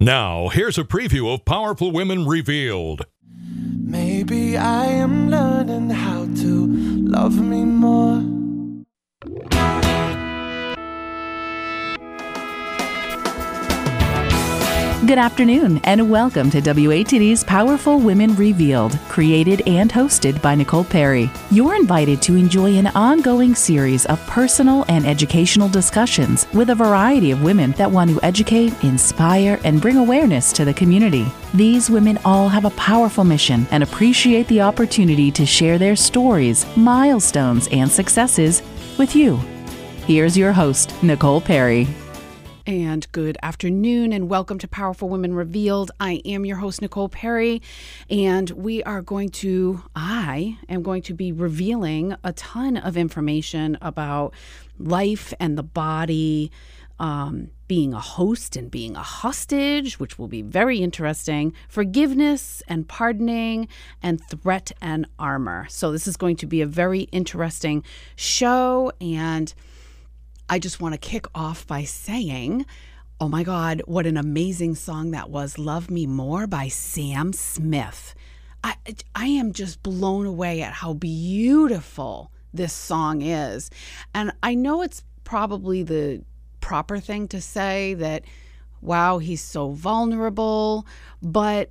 Now, here's a preview of Powerful Women Revealed. Maybe I am learning how to love me more. Good afternoon, and welcome to WATD's Powerful Women Revealed, created and hosted by Nicole Perry. You're invited to enjoy an ongoing series of personal and educational discussions with a variety of women that want to educate, inspire, and bring awareness to the community. These women all have a powerful mission and appreciate the opportunity to share their stories, milestones, and successes with you. Here's your host, Nicole Perry. And good afternoon, and welcome to Powerful Women Revealed. I am your host, Nicole Perry, and we are going to, I am going to be revealing a ton of information about life and the body, um, being a host and being a hostage, which will be very interesting, forgiveness and pardoning, and threat and armor. So, this is going to be a very interesting show, and I just want to kick off by saying, oh my God, what an amazing song that was Love Me More by Sam Smith. I, I am just blown away at how beautiful this song is. And I know it's probably the proper thing to say that, wow, he's so vulnerable. But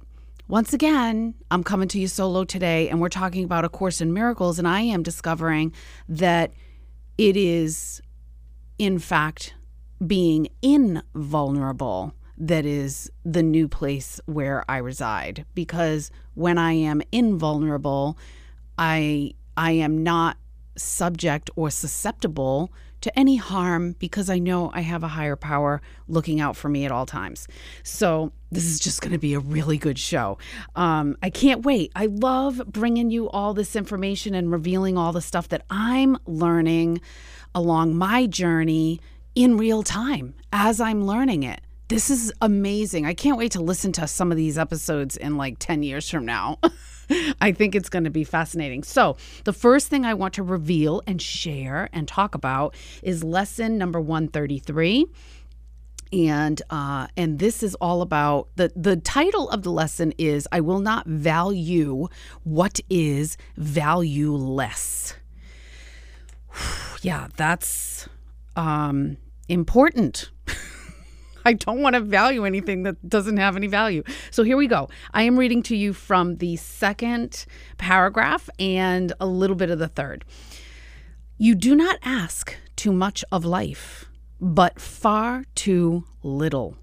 once again, I'm coming to you solo today, and we're talking about A Course in Miracles. And I am discovering that it is in fact, being invulnerable that is the new place where I reside because when I am invulnerable, I I am not subject or susceptible to any harm because I know I have a higher power looking out for me at all times. So, this is just going to be a really good show. Um, I can't wait. I love bringing you all this information and revealing all the stuff that I'm learning along my journey in real time as I'm learning it. This is amazing. I can't wait to listen to some of these episodes in like 10 years from now. I think it's going to be fascinating. So, the first thing I want to reveal and share and talk about is lesson number 133 and uh, and this is all about the the title of the lesson is I will not value what is valueless yeah, that's um, important. I don't want to value anything that doesn't have any value. So here we go. I am reading to you from the second paragraph and a little bit of the third. You do not ask too much of life, but far too little.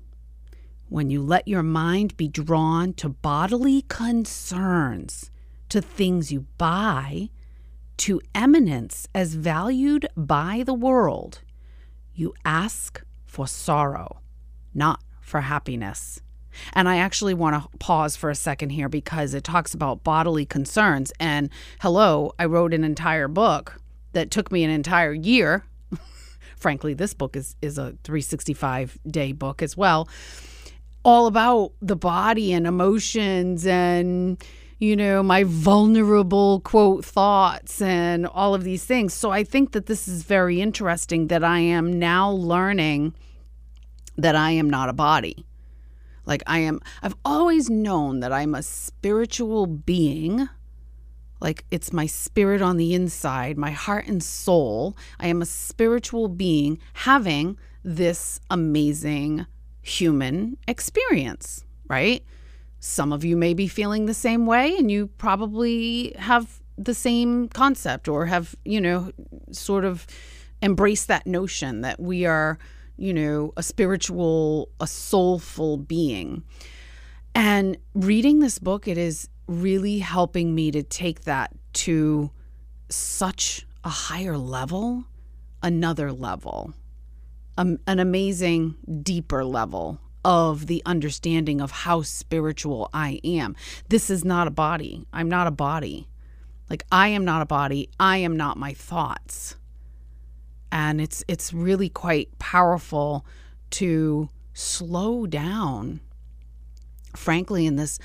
When you let your mind be drawn to bodily concerns, to things you buy, to eminence as valued by the world, you ask for sorrow, not for happiness. And I actually want to pause for a second here because it talks about bodily concerns. And hello, I wrote an entire book that took me an entire year. Frankly, this book is, is a 365 day book as well, all about the body and emotions and you know, my vulnerable quote thoughts and all of these things. So I think that this is very interesting that I am now learning that I am not a body. Like I am, I've always known that I'm a spiritual being. Like it's my spirit on the inside, my heart and soul. I am a spiritual being having this amazing human experience, right? Some of you may be feeling the same way, and you probably have the same concept or have, you know, sort of embraced that notion that we are, you know, a spiritual, a soulful being. And reading this book, it is really helping me to take that to such a higher level, another level, um, an amazing, deeper level of the understanding of how spiritual I am. This is not a body. I'm not a body. Like I am not a body. I am not my thoughts. And it's it's really quite powerful to slow down frankly in this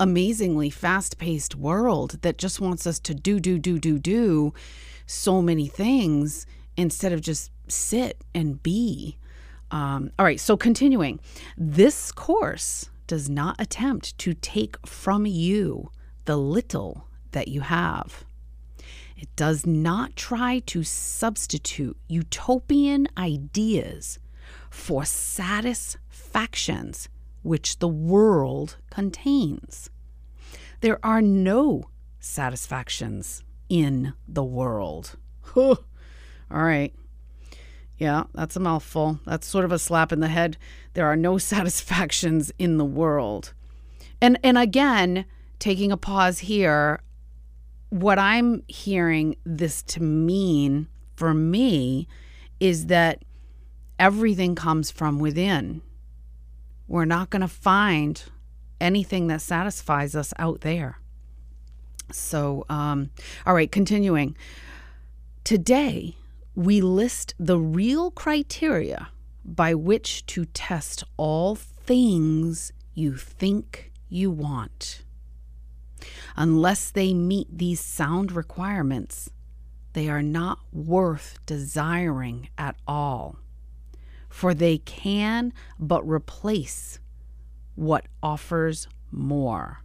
amazingly fast-paced world that just wants us to do do do do do so many things instead of just sit and be Um, all right, so continuing. This course does not attempt to take from you the little that you have. It does not try to substitute utopian ideas for satisfactions which the world contains. There are no satisfactions in the world. All right. Yeah, that's a mouthful. That's sort of a slap in the head. There are no satisfactions in the world. And and again, taking a pause here, what I'm hearing this to mean for me is that everything comes from within. We're not going to find anything that satisfies us out there. So, um, all right, continuing. Today, we list the real criteria by which to test all things you think you want. Unless they meet these sound requirements, they are not worth desiring at all, for they can but replace what offers more.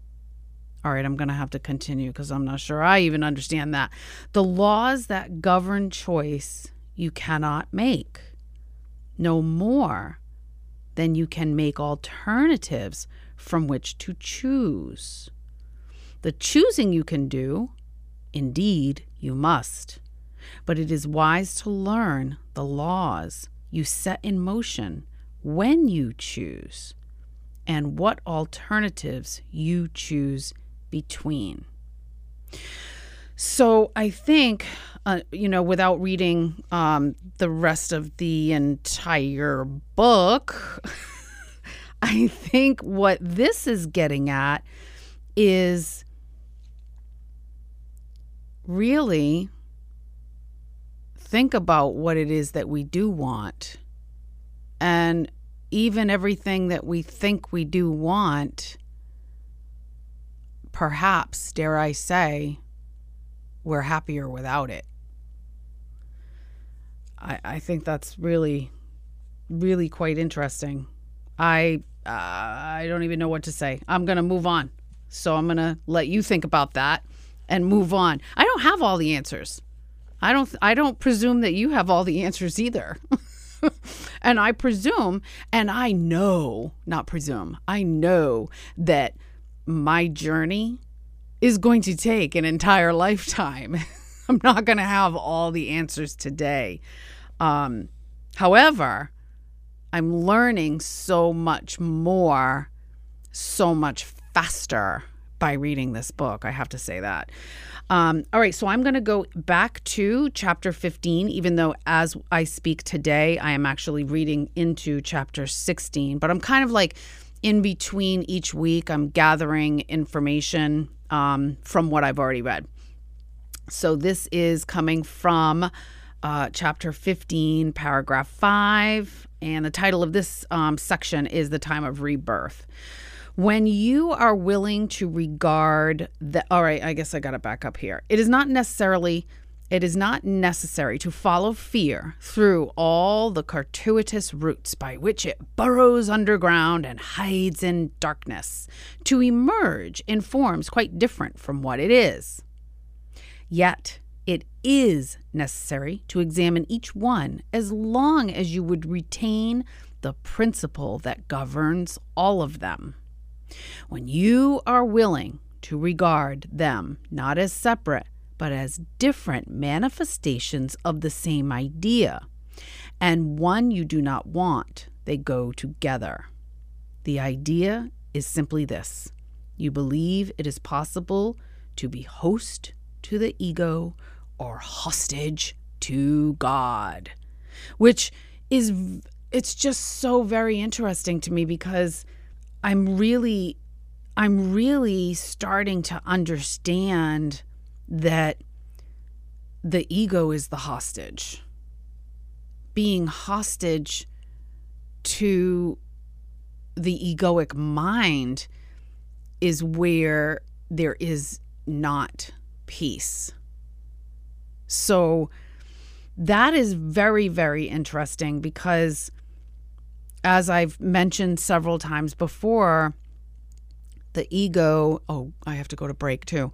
All right, I'm going to have to continue because I'm not sure I even understand that. The laws that govern choice you cannot make, no more than you can make alternatives from which to choose. The choosing you can do, indeed, you must, but it is wise to learn the laws you set in motion when you choose and what alternatives you choose between. So I think, uh, you know, without reading um, the rest of the entire book, I think what this is getting at is really think about what it is that we do want. And even everything that we think we do want perhaps, dare I say, we're happier without it. I, I think that's really, really quite interesting. I uh, I don't even know what to say. I'm gonna move on. So I'm gonna let you think about that and move on. I don't have all the answers. I don't I don't presume that you have all the answers either. and I presume and I know, not presume. I know that my journey is going to take an entire lifetime. I'm not going to have all the answers today. Um, however, I'm learning so much more, so much faster by reading this book. I have to say that. Um, all right, so I'm going to go back to chapter 15, even though as I speak today, I am actually reading into chapter 16, but I'm kind of like in between each week, I'm gathering information um, from what I've already read. So this is coming from uh, chapter 15, paragraph 5. And the title of this um, section is The Time of Rebirth. When you are willing to regard the, all right, I guess I got to back up here. It is not necessarily it is not necessary to follow fear through all the circuitous routes by which it burrows underground and hides in darkness, to emerge in forms quite different from what it is. Yet, it is necessary to examine each one as long as you would retain the principle that governs all of them. When you are willing to regard them not as separate, but as different manifestations of the same idea, and one you do not want. They go together. The idea is simply this you believe it is possible to be host to the ego or hostage to God, which is it's just so very interesting to me because I'm really I'm really starting to understand that the ego is the hostage. Being hostage to the egoic mind is where there is not peace. So that is very, very interesting because as I've mentioned several times before, the ego, oh, I have to go to break too.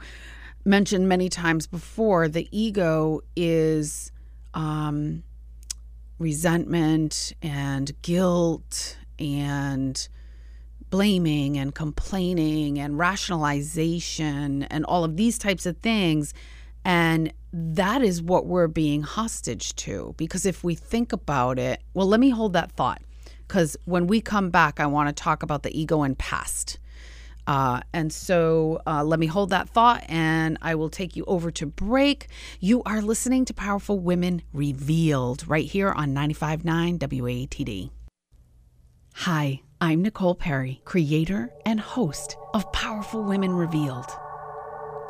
Mentioned many times before, the ego is um, resentment and guilt and blaming and complaining and rationalization and all of these types of things. And that is what we're being hostage to. Because if we think about it, well, let me hold that thought. Because when we come back, I want to talk about the ego and past. Uh, and so uh, let me hold that thought and I will take you over to break. You are listening to Powerful Women Revealed right here on 95.9 WATD. Hi, I'm Nicole Perry, creator and host of Powerful Women Revealed.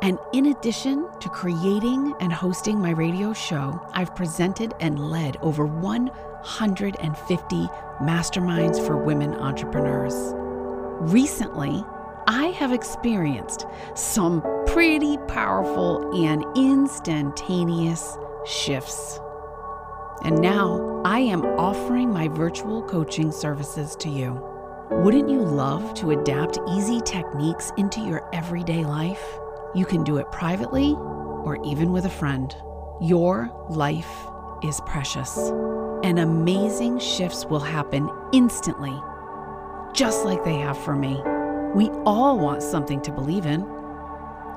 And in addition to creating and hosting my radio show, I've presented and led over 150 masterminds for women entrepreneurs. Recently, I have experienced some pretty powerful and instantaneous shifts. And now I am offering my virtual coaching services to you. Wouldn't you love to adapt easy techniques into your everyday life? You can do it privately or even with a friend. Your life is precious, and amazing shifts will happen instantly, just like they have for me. We all want something to believe in.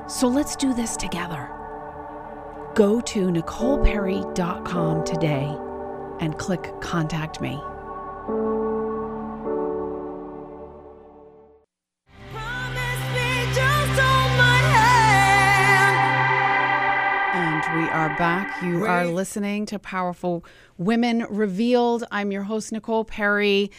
So let's do this together. Go to NicolePerry.com today and click Contact Me. And we are back. You are listening to Powerful Women Revealed. I'm your host, Nicole Perry.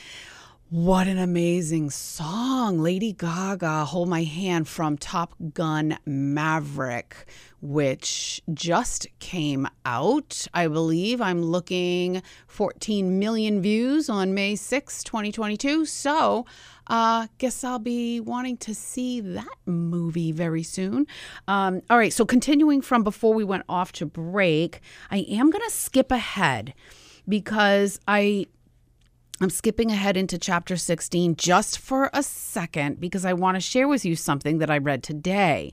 What an amazing song. Lady Gaga, Hold My Hand from Top Gun Maverick, which just came out. I believe I'm looking 14 million views on May 6, 2022. So, uh, guess I'll be wanting to see that movie very soon. Um, all right, so continuing from before we went off to break, I am going to skip ahead because I I'm skipping ahead into chapter 16 just for a second because I want to share with you something that I read today,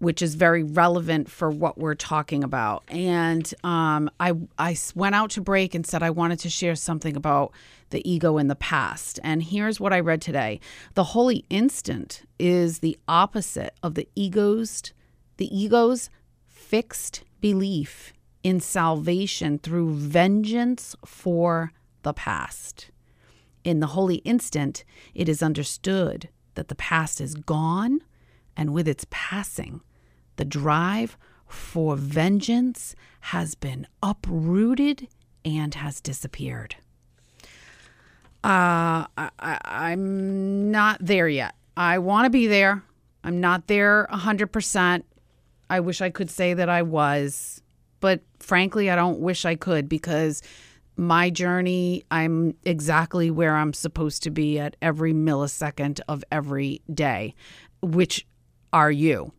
which is very relevant for what we're talking about. And um, I, I went out to break and said I wanted to share something about the ego in the past. And here's what I read today The holy instant is the opposite of the ego's, the ego's fixed belief in salvation through vengeance for the past. In the holy instant, it is understood that the past is gone, and with its passing, the drive for vengeance has been uprooted and has disappeared. Uh, I, am not there yet. I want to be there. I'm not there 100%. I wish I could say that I was, but frankly, I don't wish I could because my journey, I'm exactly where I'm supposed to be at every millisecond of every day, which are you.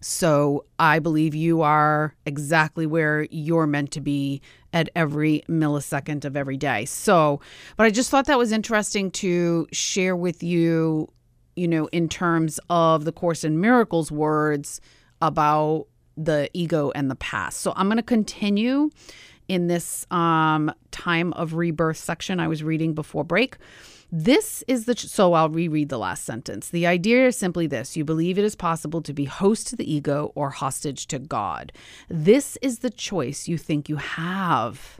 So I believe you are exactly where you're meant to be at every millisecond of every day. So, but I just thought that was interesting to share with you, you know, in terms of the Course in Miracles words about the ego and the past. So I'm going to continue in this um, time of rebirth section I was reading before break. This is the, so I'll reread the last sentence. The idea is simply this you believe it is possible to be host to the ego or hostage to God. This is the choice you think you have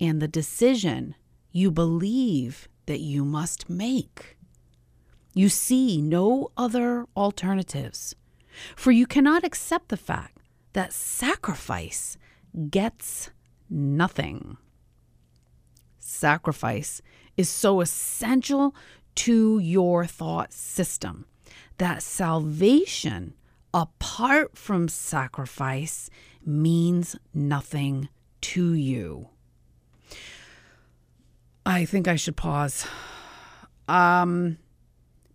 and the decision you believe that you must make. You see no other alternatives, for you cannot accept the fact that sacrifice gets nothing. Sacrifice is so essential to your thought system that salvation apart from sacrifice means nothing to you. I think I should pause. Um,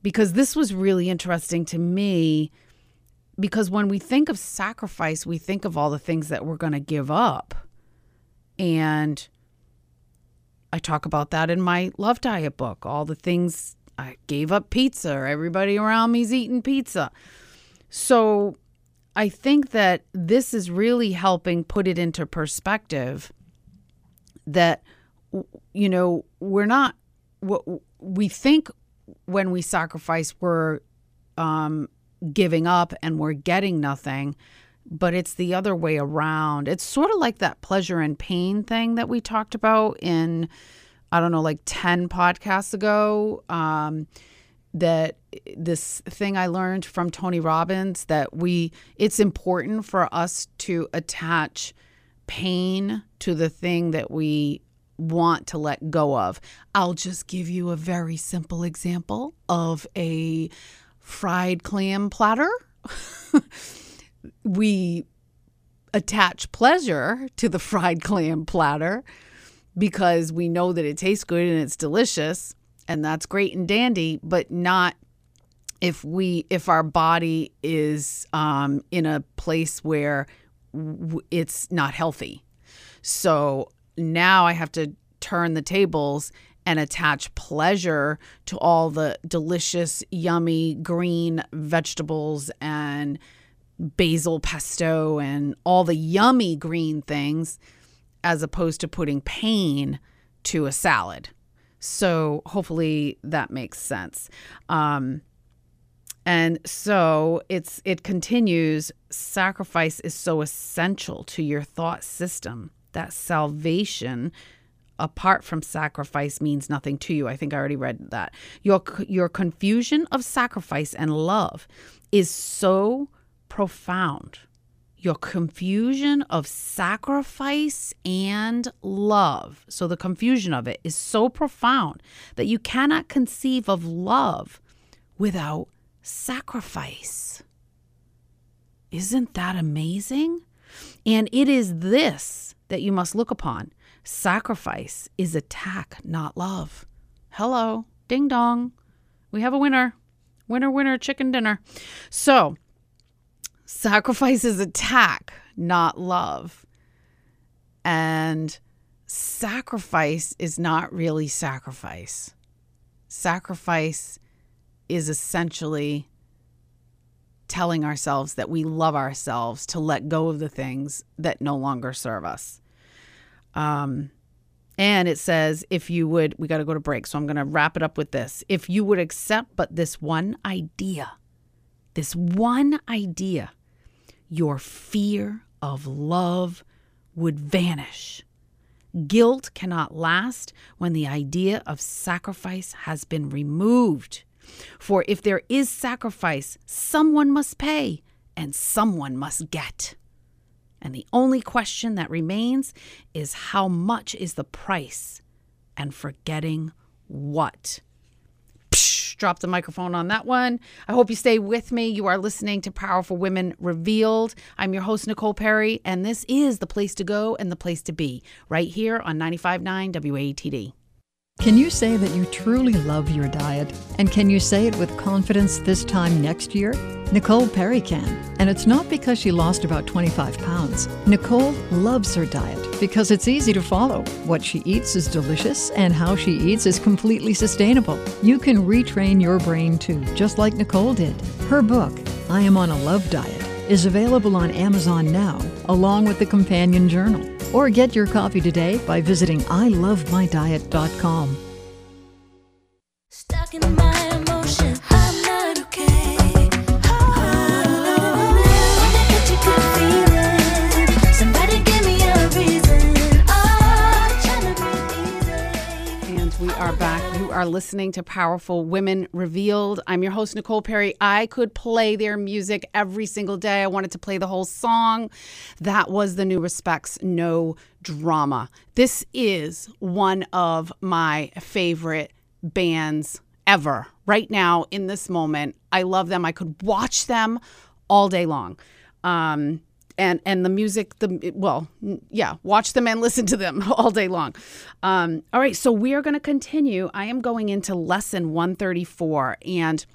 because this was really interesting to me. Because when we think of sacrifice, we think of all the things that we're going to give up. And I talk about that in my Love Diet book. All the things I gave up pizza, everybody around me's eating pizza. So I think that this is really helping put it into perspective that, you know, we're not, what we think when we sacrifice, we're um, giving up and we're getting nothing but it's the other way around. It's sort of like that pleasure and pain thing that we talked about in, I don't know, like 10 podcasts ago. Um, that this thing I learned from Tony Robbins that we, it's important for us to attach pain to the thing that we want to let go of. I'll just give you a very simple example of a fried clam platter. we attach pleasure to the fried clam platter because we know that it tastes good and it's delicious and that's great and dandy but not if we if our body is um, in a place where w- it's not healthy. So now i have to turn the tables and attach pleasure to all the delicious yummy green vegetables and basil pesto and all the yummy green things as opposed to putting pain to a salad. So hopefully that makes sense. Um, and so it's it continues sacrifice is so essential to your thought system that salvation apart from sacrifice means nothing to you. I think I already read that. Your your confusion of sacrifice and love is so profound. Your confusion of sacrifice and love. So, the confusion of it is so profound that you cannot conceive of love without sacrifice. Isn't that amazing? And it is this that you must look upon. Sacrifice is attack, not love. Hello, ding dong. We have a winner. Winner, winner, chicken dinner. So, sacrifice is attack, not love. And sacrifice is not really sacrifice. Sacrifice is essentially telling ourselves that we love ourselves to let go of the things that no longer serve us. Um, and it says, if you would, we got to go to break. So I'm going to wrap it up with this. If you would accept but this one idea, this one idea, your fear of love would vanish. Guilt cannot last when the idea of sacrifice has been removed. For if there is sacrifice, someone must pay and someone must get. And the only question that remains is how much is the price and forgetting what? Psh, drop the microphone on that one. I hope you stay with me. You are listening to Powerful Women Revealed. I'm your host, Nicole Perry, and this is the place to go and the place to be right here on 95.9 WATD. Can you say that you truly love your diet? And can you say it with confidence this time next year? Nicole Perry can. And it's not because she lost about 25 pounds. Nicole loves her diet because it's easy to follow. What she eats is delicious, and how she eats is completely sustainable. You can retrain your brain too, just like Nicole did. Her book, I Am on a Love Diet, is available on Amazon now, along with the companion journal. Or get your copy today by visiting ilovemydiet.com. are listening to Powerful Women Revealed. I'm your host, Nicole Perry. I could play their music every single day. I wanted to play the whole song. That was the new Respects No Drama. This is one of my favorite bands ever. Right now, in this moment, I love them. I could watch them all day long. Um, and and the music the well yeah watch them and listen to them all day long um, all right so we are going to continue i am going into lesson 134 and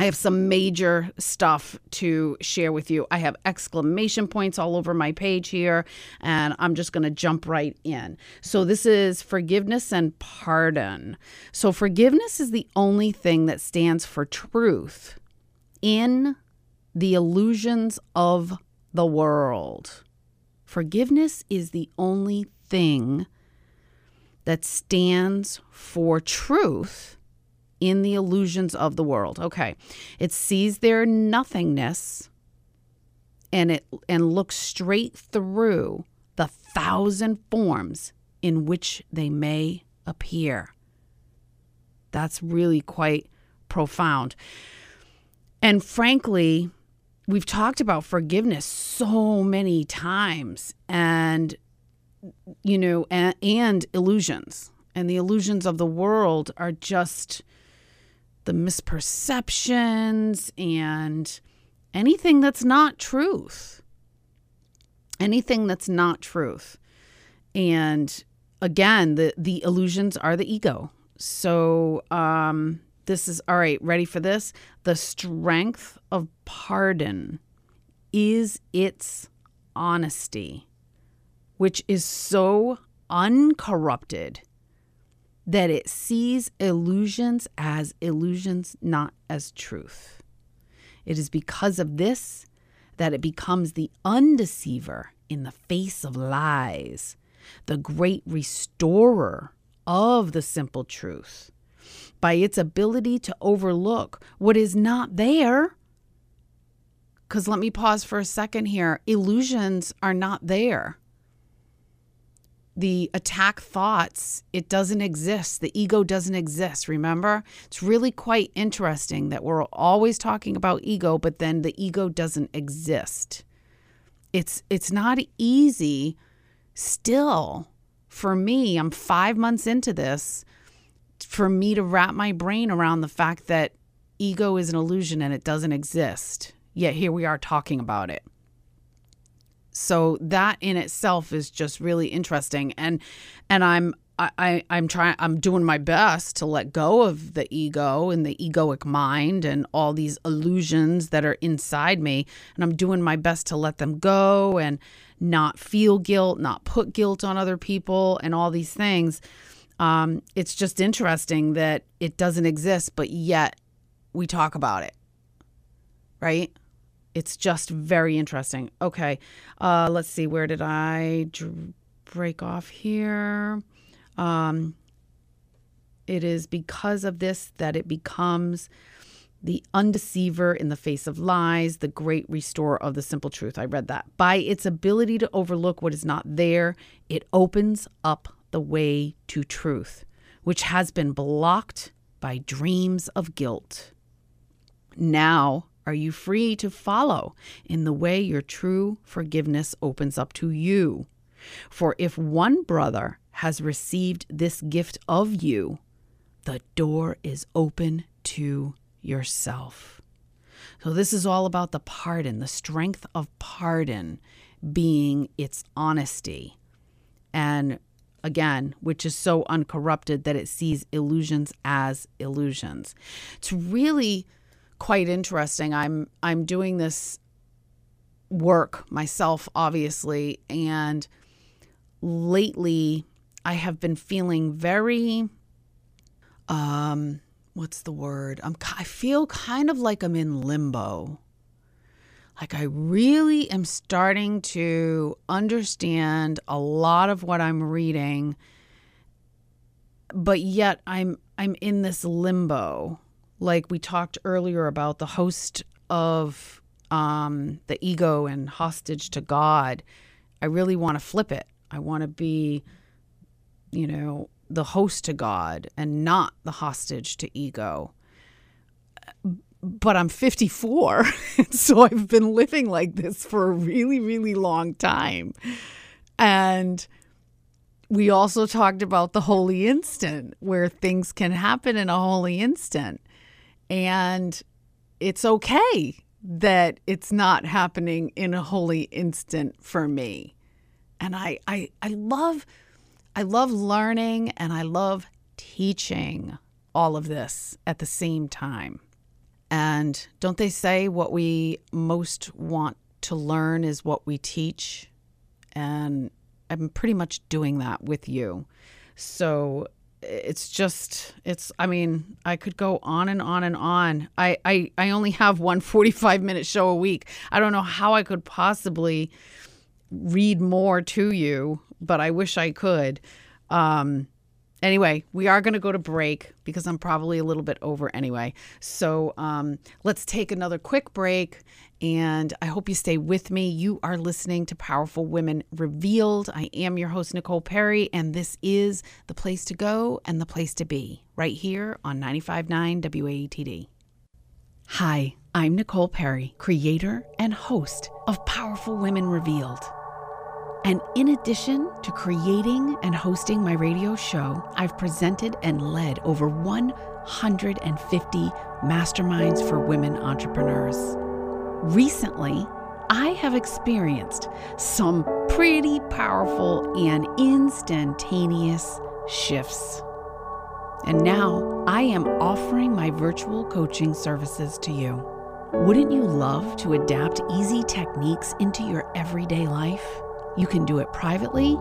I have some major stuff to share with you. I have exclamation points all over my page here, and I'm just going to jump right in. So, this is forgiveness and pardon. So, forgiveness is the only thing that stands for truth in the illusions of the world. Forgiveness is the only thing that stands for truth in the illusions of the world. Okay. It sees their nothingness and it and looks straight through the thousand forms in which they may appear. That's really quite profound. And frankly, we've talked about forgiveness so many times and you know and, and illusions. And the illusions of the world are just the misperceptions and anything that's not truth. Anything that's not truth. And again the the illusions are the ego. So um this is all right ready for this the strength of pardon is its honesty which is so uncorrupted that it sees illusions as illusions, not as truth. It is because of this that it becomes the undeceiver in the face of lies, the great restorer of the simple truth, by its ability to overlook what is not there. Because let me pause for a second here illusions are not there the attack thoughts, it doesn't exist. The ego doesn't exist. Remember? It's really quite interesting that we're always talking about ego, but then the ego doesn't exist. It's it's not easy still for me. I'm 5 months into this for me to wrap my brain around the fact that ego is an illusion and it doesn't exist. Yet here we are talking about it so that in itself is just really interesting and and i'm I, I'm trying I'm doing my best to let go of the ego and the egoic mind and all these illusions that are inside me. And I'm doing my best to let them go and not feel guilt, not put guilt on other people and all these things. Um, it's just interesting that it doesn't exist, but yet we talk about it. Right? it's just very interesting. Okay, uh, let's see. Where did I break off here? Um, it is because of this that it becomes the undeceiver in the face of lies, the great restorer of the simple truth. I read that. By its ability to overlook what is not there, it opens up the way to truth, which has been blocked by dreams of guilt. Now, are you free to follow in the way your true forgiveness opens up to you? For if one brother has received this gift of you, the door is open to yourself. So, this is all about the pardon, the strength of pardon being its honesty. And again, which is so uncorrupted that it sees illusions as illusions. It's really quite interesting. I'm I'm doing this work myself obviously and lately I have been feeling very um what's the word? I'm I feel kind of like I'm in limbo. Like I really am starting to understand a lot of what I'm reading but yet I'm I'm in this limbo like we talked earlier about the host of um, the ego and hostage to God, I really want to flip it. I want to be, you know, the host to God and not the hostage to ego. But I'm 54, so I've been living like this for a really, really long time. And we also talked about the holy instant, where things can happen in a holy instant. And it's okay that it's not happening in a holy instant for me. And I, I, I love, I love learning and I love teaching all of this at the same time. And don't they say what we most want to learn is what we teach? And I'm pretty much doing that with you. So it's just it's I mean, I could go on and on and on. I I, I only have one 45 minute show a week. I don't know how I could possibly read more to you, but I wish I could. Um Anyway, we are going to go to break because I'm probably a little bit over anyway. So um, let's take another quick break. And I hope you stay with me. You are listening to Powerful Women Revealed. I am your host, Nicole Perry, and this is the place to go and the place to be right here on 95.9 WATD. Hi, I'm Nicole Perry, creator and host of Powerful Women Revealed. And in addition to creating and hosting my radio show, I've presented and led over 150 masterminds for women entrepreneurs. Recently, I have experienced some pretty powerful and instantaneous shifts. And now I am offering my virtual coaching services to you. Wouldn't you love to adapt easy techniques into your everyday life? You can do it privately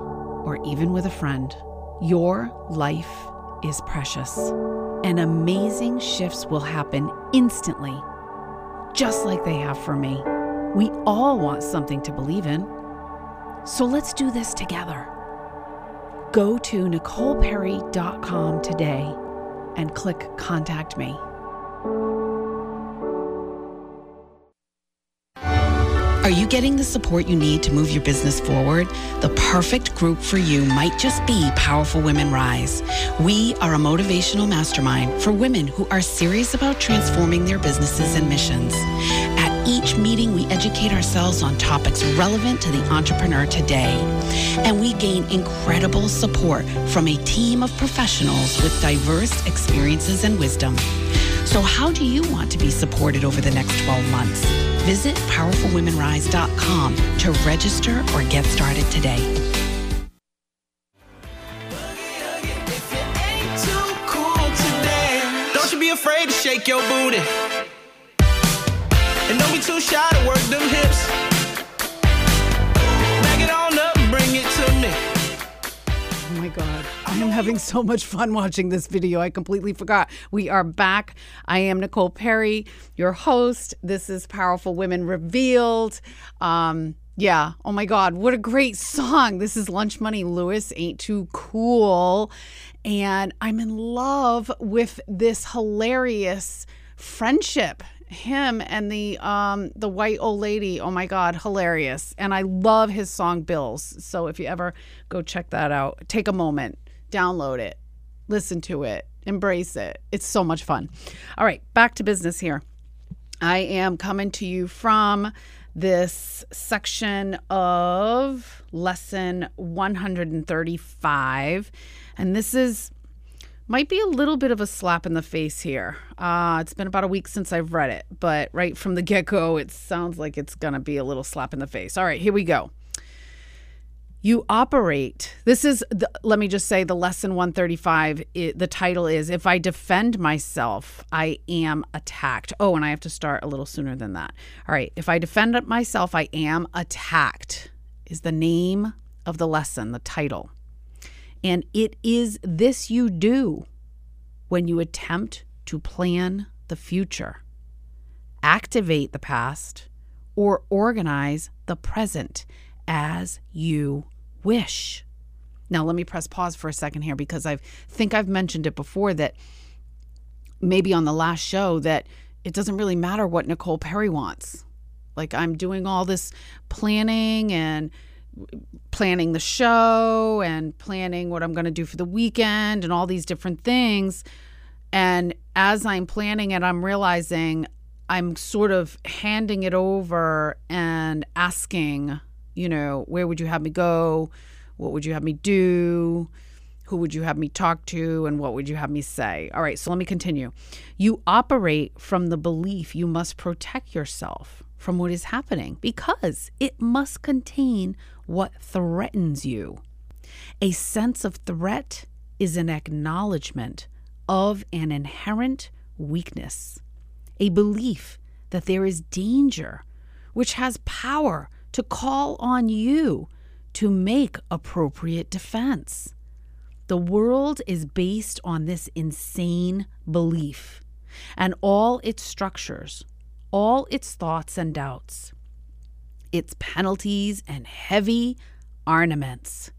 or even with a friend. Your life is precious, and amazing shifts will happen instantly, just like they have for me. We all want something to believe in. So let's do this together. Go to NicolePerry.com today and click Contact Me. Are you getting the support you need to move your business forward? The perfect group for you might just be Powerful Women Rise. We are a motivational mastermind for women who are serious about transforming their businesses and missions. At each meeting, we educate ourselves on topics relevant to the entrepreneur today. And we gain incredible support from a team of professionals with diverse experiences and wisdom. So, how do you want to be supported over the next 12 months? Visit powerfulwomenrise.com to register or get started today. Don't you be afraid to shake your booty. And don't be too shy to work them hips. Having so much fun watching this video. I completely forgot. We are back. I am Nicole Perry, your host. This is Powerful Women Revealed. Um, yeah. Oh my God. What a great song. This is Lunch Money Lewis. Ain't too cool. And I'm in love with this hilarious friendship him and the um the white old lady oh my god hilarious and i love his song bills so if you ever go check that out take a moment download it listen to it embrace it it's so much fun all right back to business here i am coming to you from this section of lesson 135 and this is might be a little bit of a slap in the face here. Uh, it's been about a week since I've read it, but right from the get go, it sounds like it's going to be a little slap in the face. All right, here we go. You operate. This is, the, let me just say, the lesson 135. It, the title is If I Defend Myself, I Am Attacked. Oh, and I have to start a little sooner than that. All right, if I defend myself, I am attacked, is the name of the lesson, the title. And it is this you do when you attempt to plan the future, activate the past, or organize the present as you wish. Now, let me press pause for a second here because I think I've mentioned it before that maybe on the last show that it doesn't really matter what Nicole Perry wants. Like, I'm doing all this planning and planning the show and planning what I'm going to do for the weekend and all these different things. And as I'm planning it, I'm realizing I'm sort of handing it over and asking, you know, where would you have me go? What would you have me do? Who would you have me talk to? And what would you have me say? All right, so let me continue. You operate from the belief you must protect yourself from what is happening because it must contain what threatens you. A sense of threat is an acknowledgement of an inherent weakness. a belief that there is danger, which has power to call on you to make appropriate defense. The world is based on this insane belief and all its structures, all its thoughts and doubts, its penalties and heavy armaments,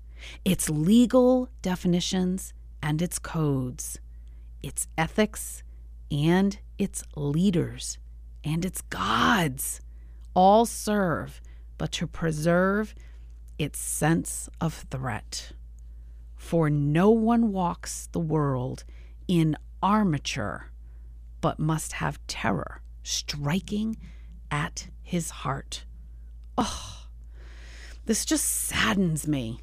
its legal definitions and its codes, its ethics and its leaders and its gods all serve but to preserve its sense of threat. For no one walks the world in armature, but must have terror striking at his heart. Oh, this just saddens me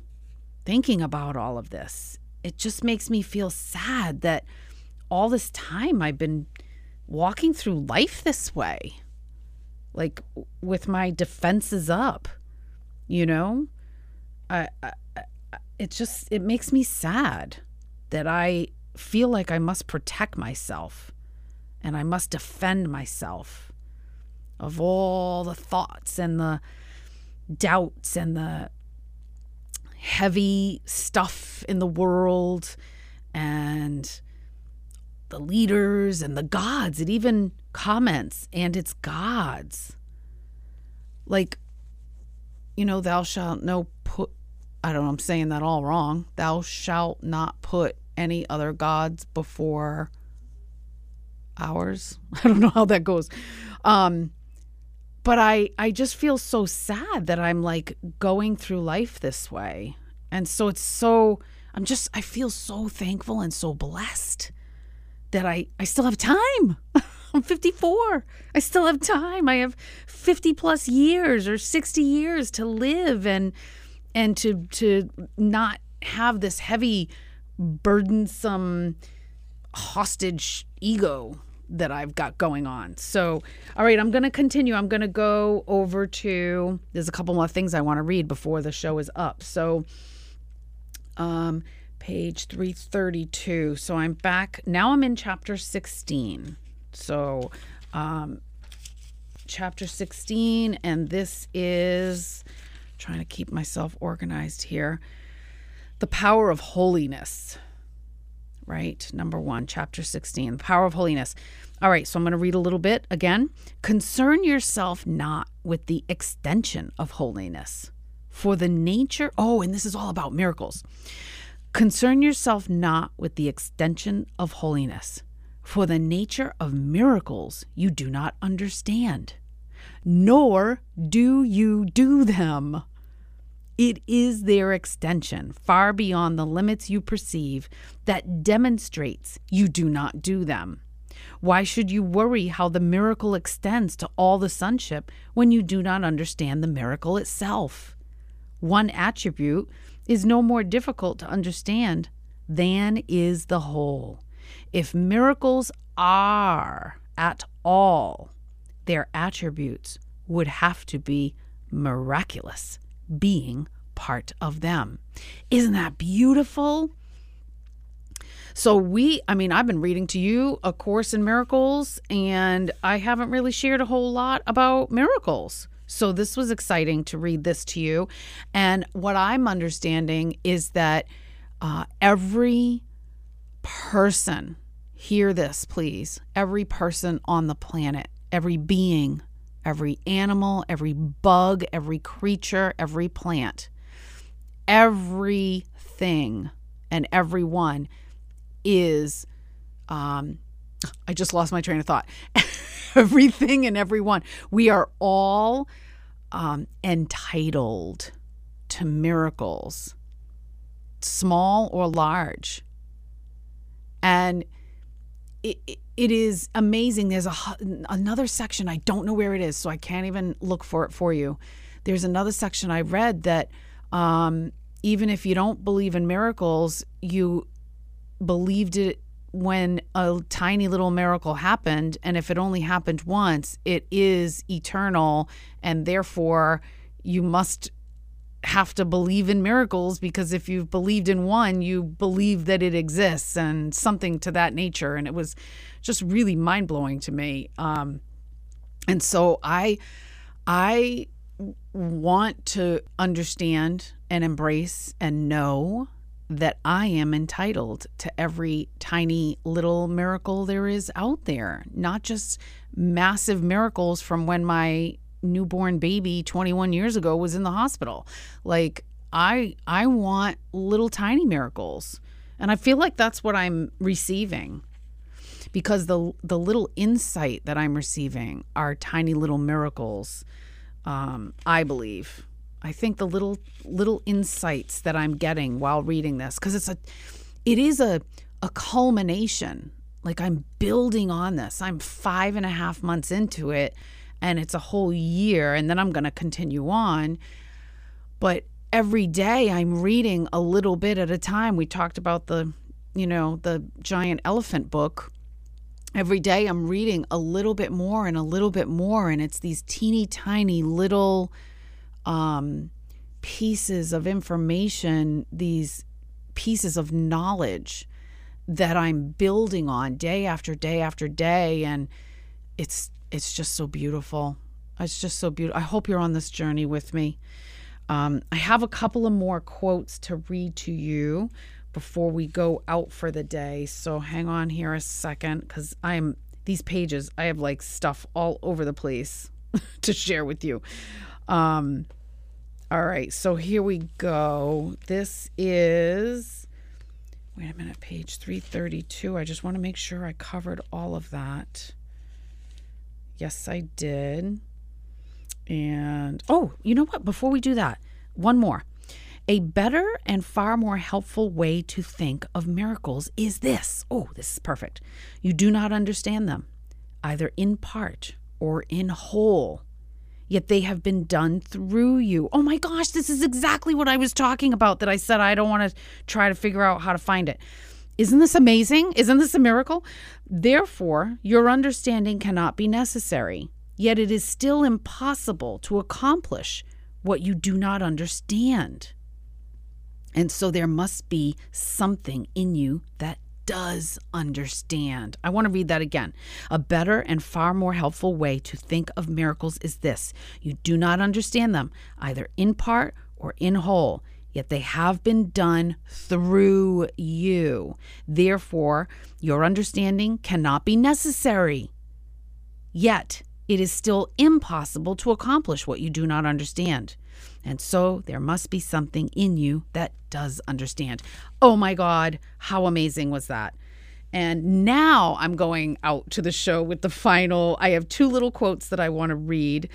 thinking about all of this. It just makes me feel sad that all this time I've been walking through life this way, like with my defenses up, you know? I, I, it just it makes me sad that I feel like I must protect myself and I must defend myself of all the thoughts and the doubts and the heavy stuff in the world and the leaders and the gods. It even comments, and it's gods. Like, you know, thou shalt no put, I don't know, I'm saying that all wrong. Thou shalt not put any other gods before ours. I don't know how that goes. Um, but I, I just feel so sad that I'm like going through life this way. And so it's so, I'm just, I feel so thankful and so blessed that I, I still have time. I'm 54. I still have time. I have 50 plus years or 60 years to live and and to to not have this heavy burdensome hostage ego that I've got going on. So, all right, I'm going to continue. I'm going to go over to there's a couple more things I want to read before the show is up. So, um page 332. So I'm back. Now I'm in chapter 16. So, um, chapter 16, and this is trying to keep myself organized here. The power of holiness, right? Number one, chapter 16, the power of holiness. All right, so I'm going to read a little bit again. Concern yourself not with the extension of holiness, for the nature, oh, and this is all about miracles. Concern yourself not with the extension of holiness, for the nature of miracles you do not understand, nor do you do them. It is their extension, far beyond the limits you perceive, that demonstrates you do not do them. Why should you worry how the miracle extends to all the sonship when you do not understand the miracle itself? One attribute is no more difficult to understand than is the whole. If miracles are at all, their attributes would have to be miraculous, being part of them. Isn't that beautiful? So, we, I mean, I've been reading to you A Course in Miracles, and I haven't really shared a whole lot about miracles. So, this was exciting to read this to you. And what I'm understanding is that uh, every person, hear this, please, every person on the planet, every being, every animal, every bug, every creature, every plant, everything and everyone is um I just lost my train of thought. Everything and everyone. We are all um, entitled to miracles, small or large. And it, it- is amazing. There's a another section I don't know where it is, so I can't even look for it for you. There's another section I read that um, even if you don't believe in miracles, you believed it when a tiny little miracle happened and if it only happened once it is eternal and therefore you must have to believe in miracles because if you've believed in one, you believe that it exists and something to that nature. And it was just really mind blowing to me. Um, and so I, I want to understand and embrace and know that I am entitled to every tiny little miracle there is out there, not just massive miracles from when my newborn baby 21 years ago was in the hospital. Like I I want little tiny miracles. And I feel like that's what I'm receiving because the the little insight that I'm receiving are tiny little miracles. Um, I believe. I think the little little insights that I'm getting while reading this because it's a it is a a culmination. Like I'm building on this. I'm five and a half months into it, and it's a whole year, and then I'm going to continue on. But every day I'm reading a little bit at a time. We talked about the, you know, the giant elephant book. Every day I'm reading a little bit more and a little bit more, and it's these teeny tiny little um, pieces of information, these pieces of knowledge that I'm building on day after day after day, and it's it's just so beautiful. It's just so beautiful. I hope you're on this journey with me. Um, I have a couple of more quotes to read to you before we go out for the day. So hang on here a second because I'm these pages, I have like stuff all over the place to share with you. Um, all right, so here we go. This is, wait a minute, page 332. I just want to make sure I covered all of that. Yes, I did. And oh, you know what? Before we do that, one more. A better and far more helpful way to think of miracles is this. Oh, this is perfect. You do not understand them, either in part or in whole, yet they have been done through you. Oh my gosh, this is exactly what I was talking about that I said I don't want to try to figure out how to find it. Isn't this amazing? Isn't this a miracle? Therefore, your understanding cannot be necessary, yet it is still impossible to accomplish what you do not understand. And so there must be something in you that does understand. I want to read that again. A better and far more helpful way to think of miracles is this you do not understand them, either in part or in whole, yet they have been done through you. Therefore, your understanding cannot be necessary. Yet, it is still impossible to accomplish what you do not understand. And so there must be something in you that does understand. Oh my God, how amazing was that? And now I'm going out to the show with the final. I have two little quotes that I want to read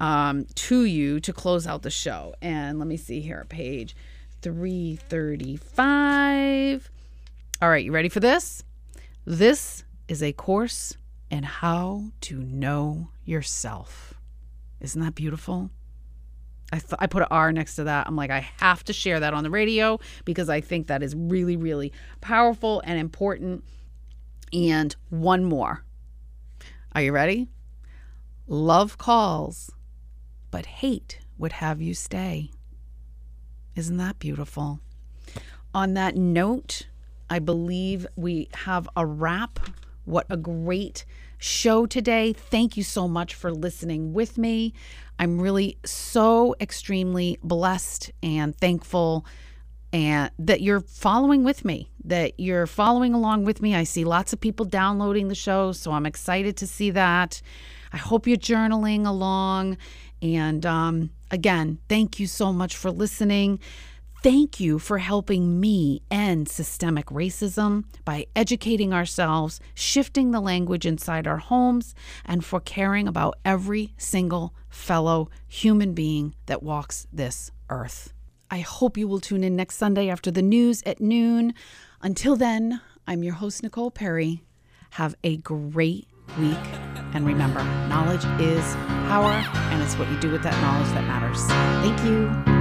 um, to you to close out the show. And let me see here, page 335. All right, you ready for this? This is a course in how to know yourself. Isn't that beautiful? I, th- I put an R next to that. I'm like, I have to share that on the radio because I think that is really, really powerful and important. And one more. Are you ready? Love calls, but hate would have you stay. Isn't that beautiful? On that note, I believe we have a wrap. What a great show today. Thank you so much for listening with me. I'm really so extremely blessed and thankful and that you're following with me, that you're following along with me. I see lots of people downloading the show, so I'm excited to see that. I hope you're journaling along. And um, again, thank you so much for listening. Thank you for helping me end systemic racism by educating ourselves, shifting the language inside our homes, and for caring about every single fellow human being that walks this earth. I hope you will tune in next Sunday after the news at noon. Until then, I'm your host, Nicole Perry. Have a great week. And remember, knowledge is power, and it's what you do with that knowledge that matters. Thank you.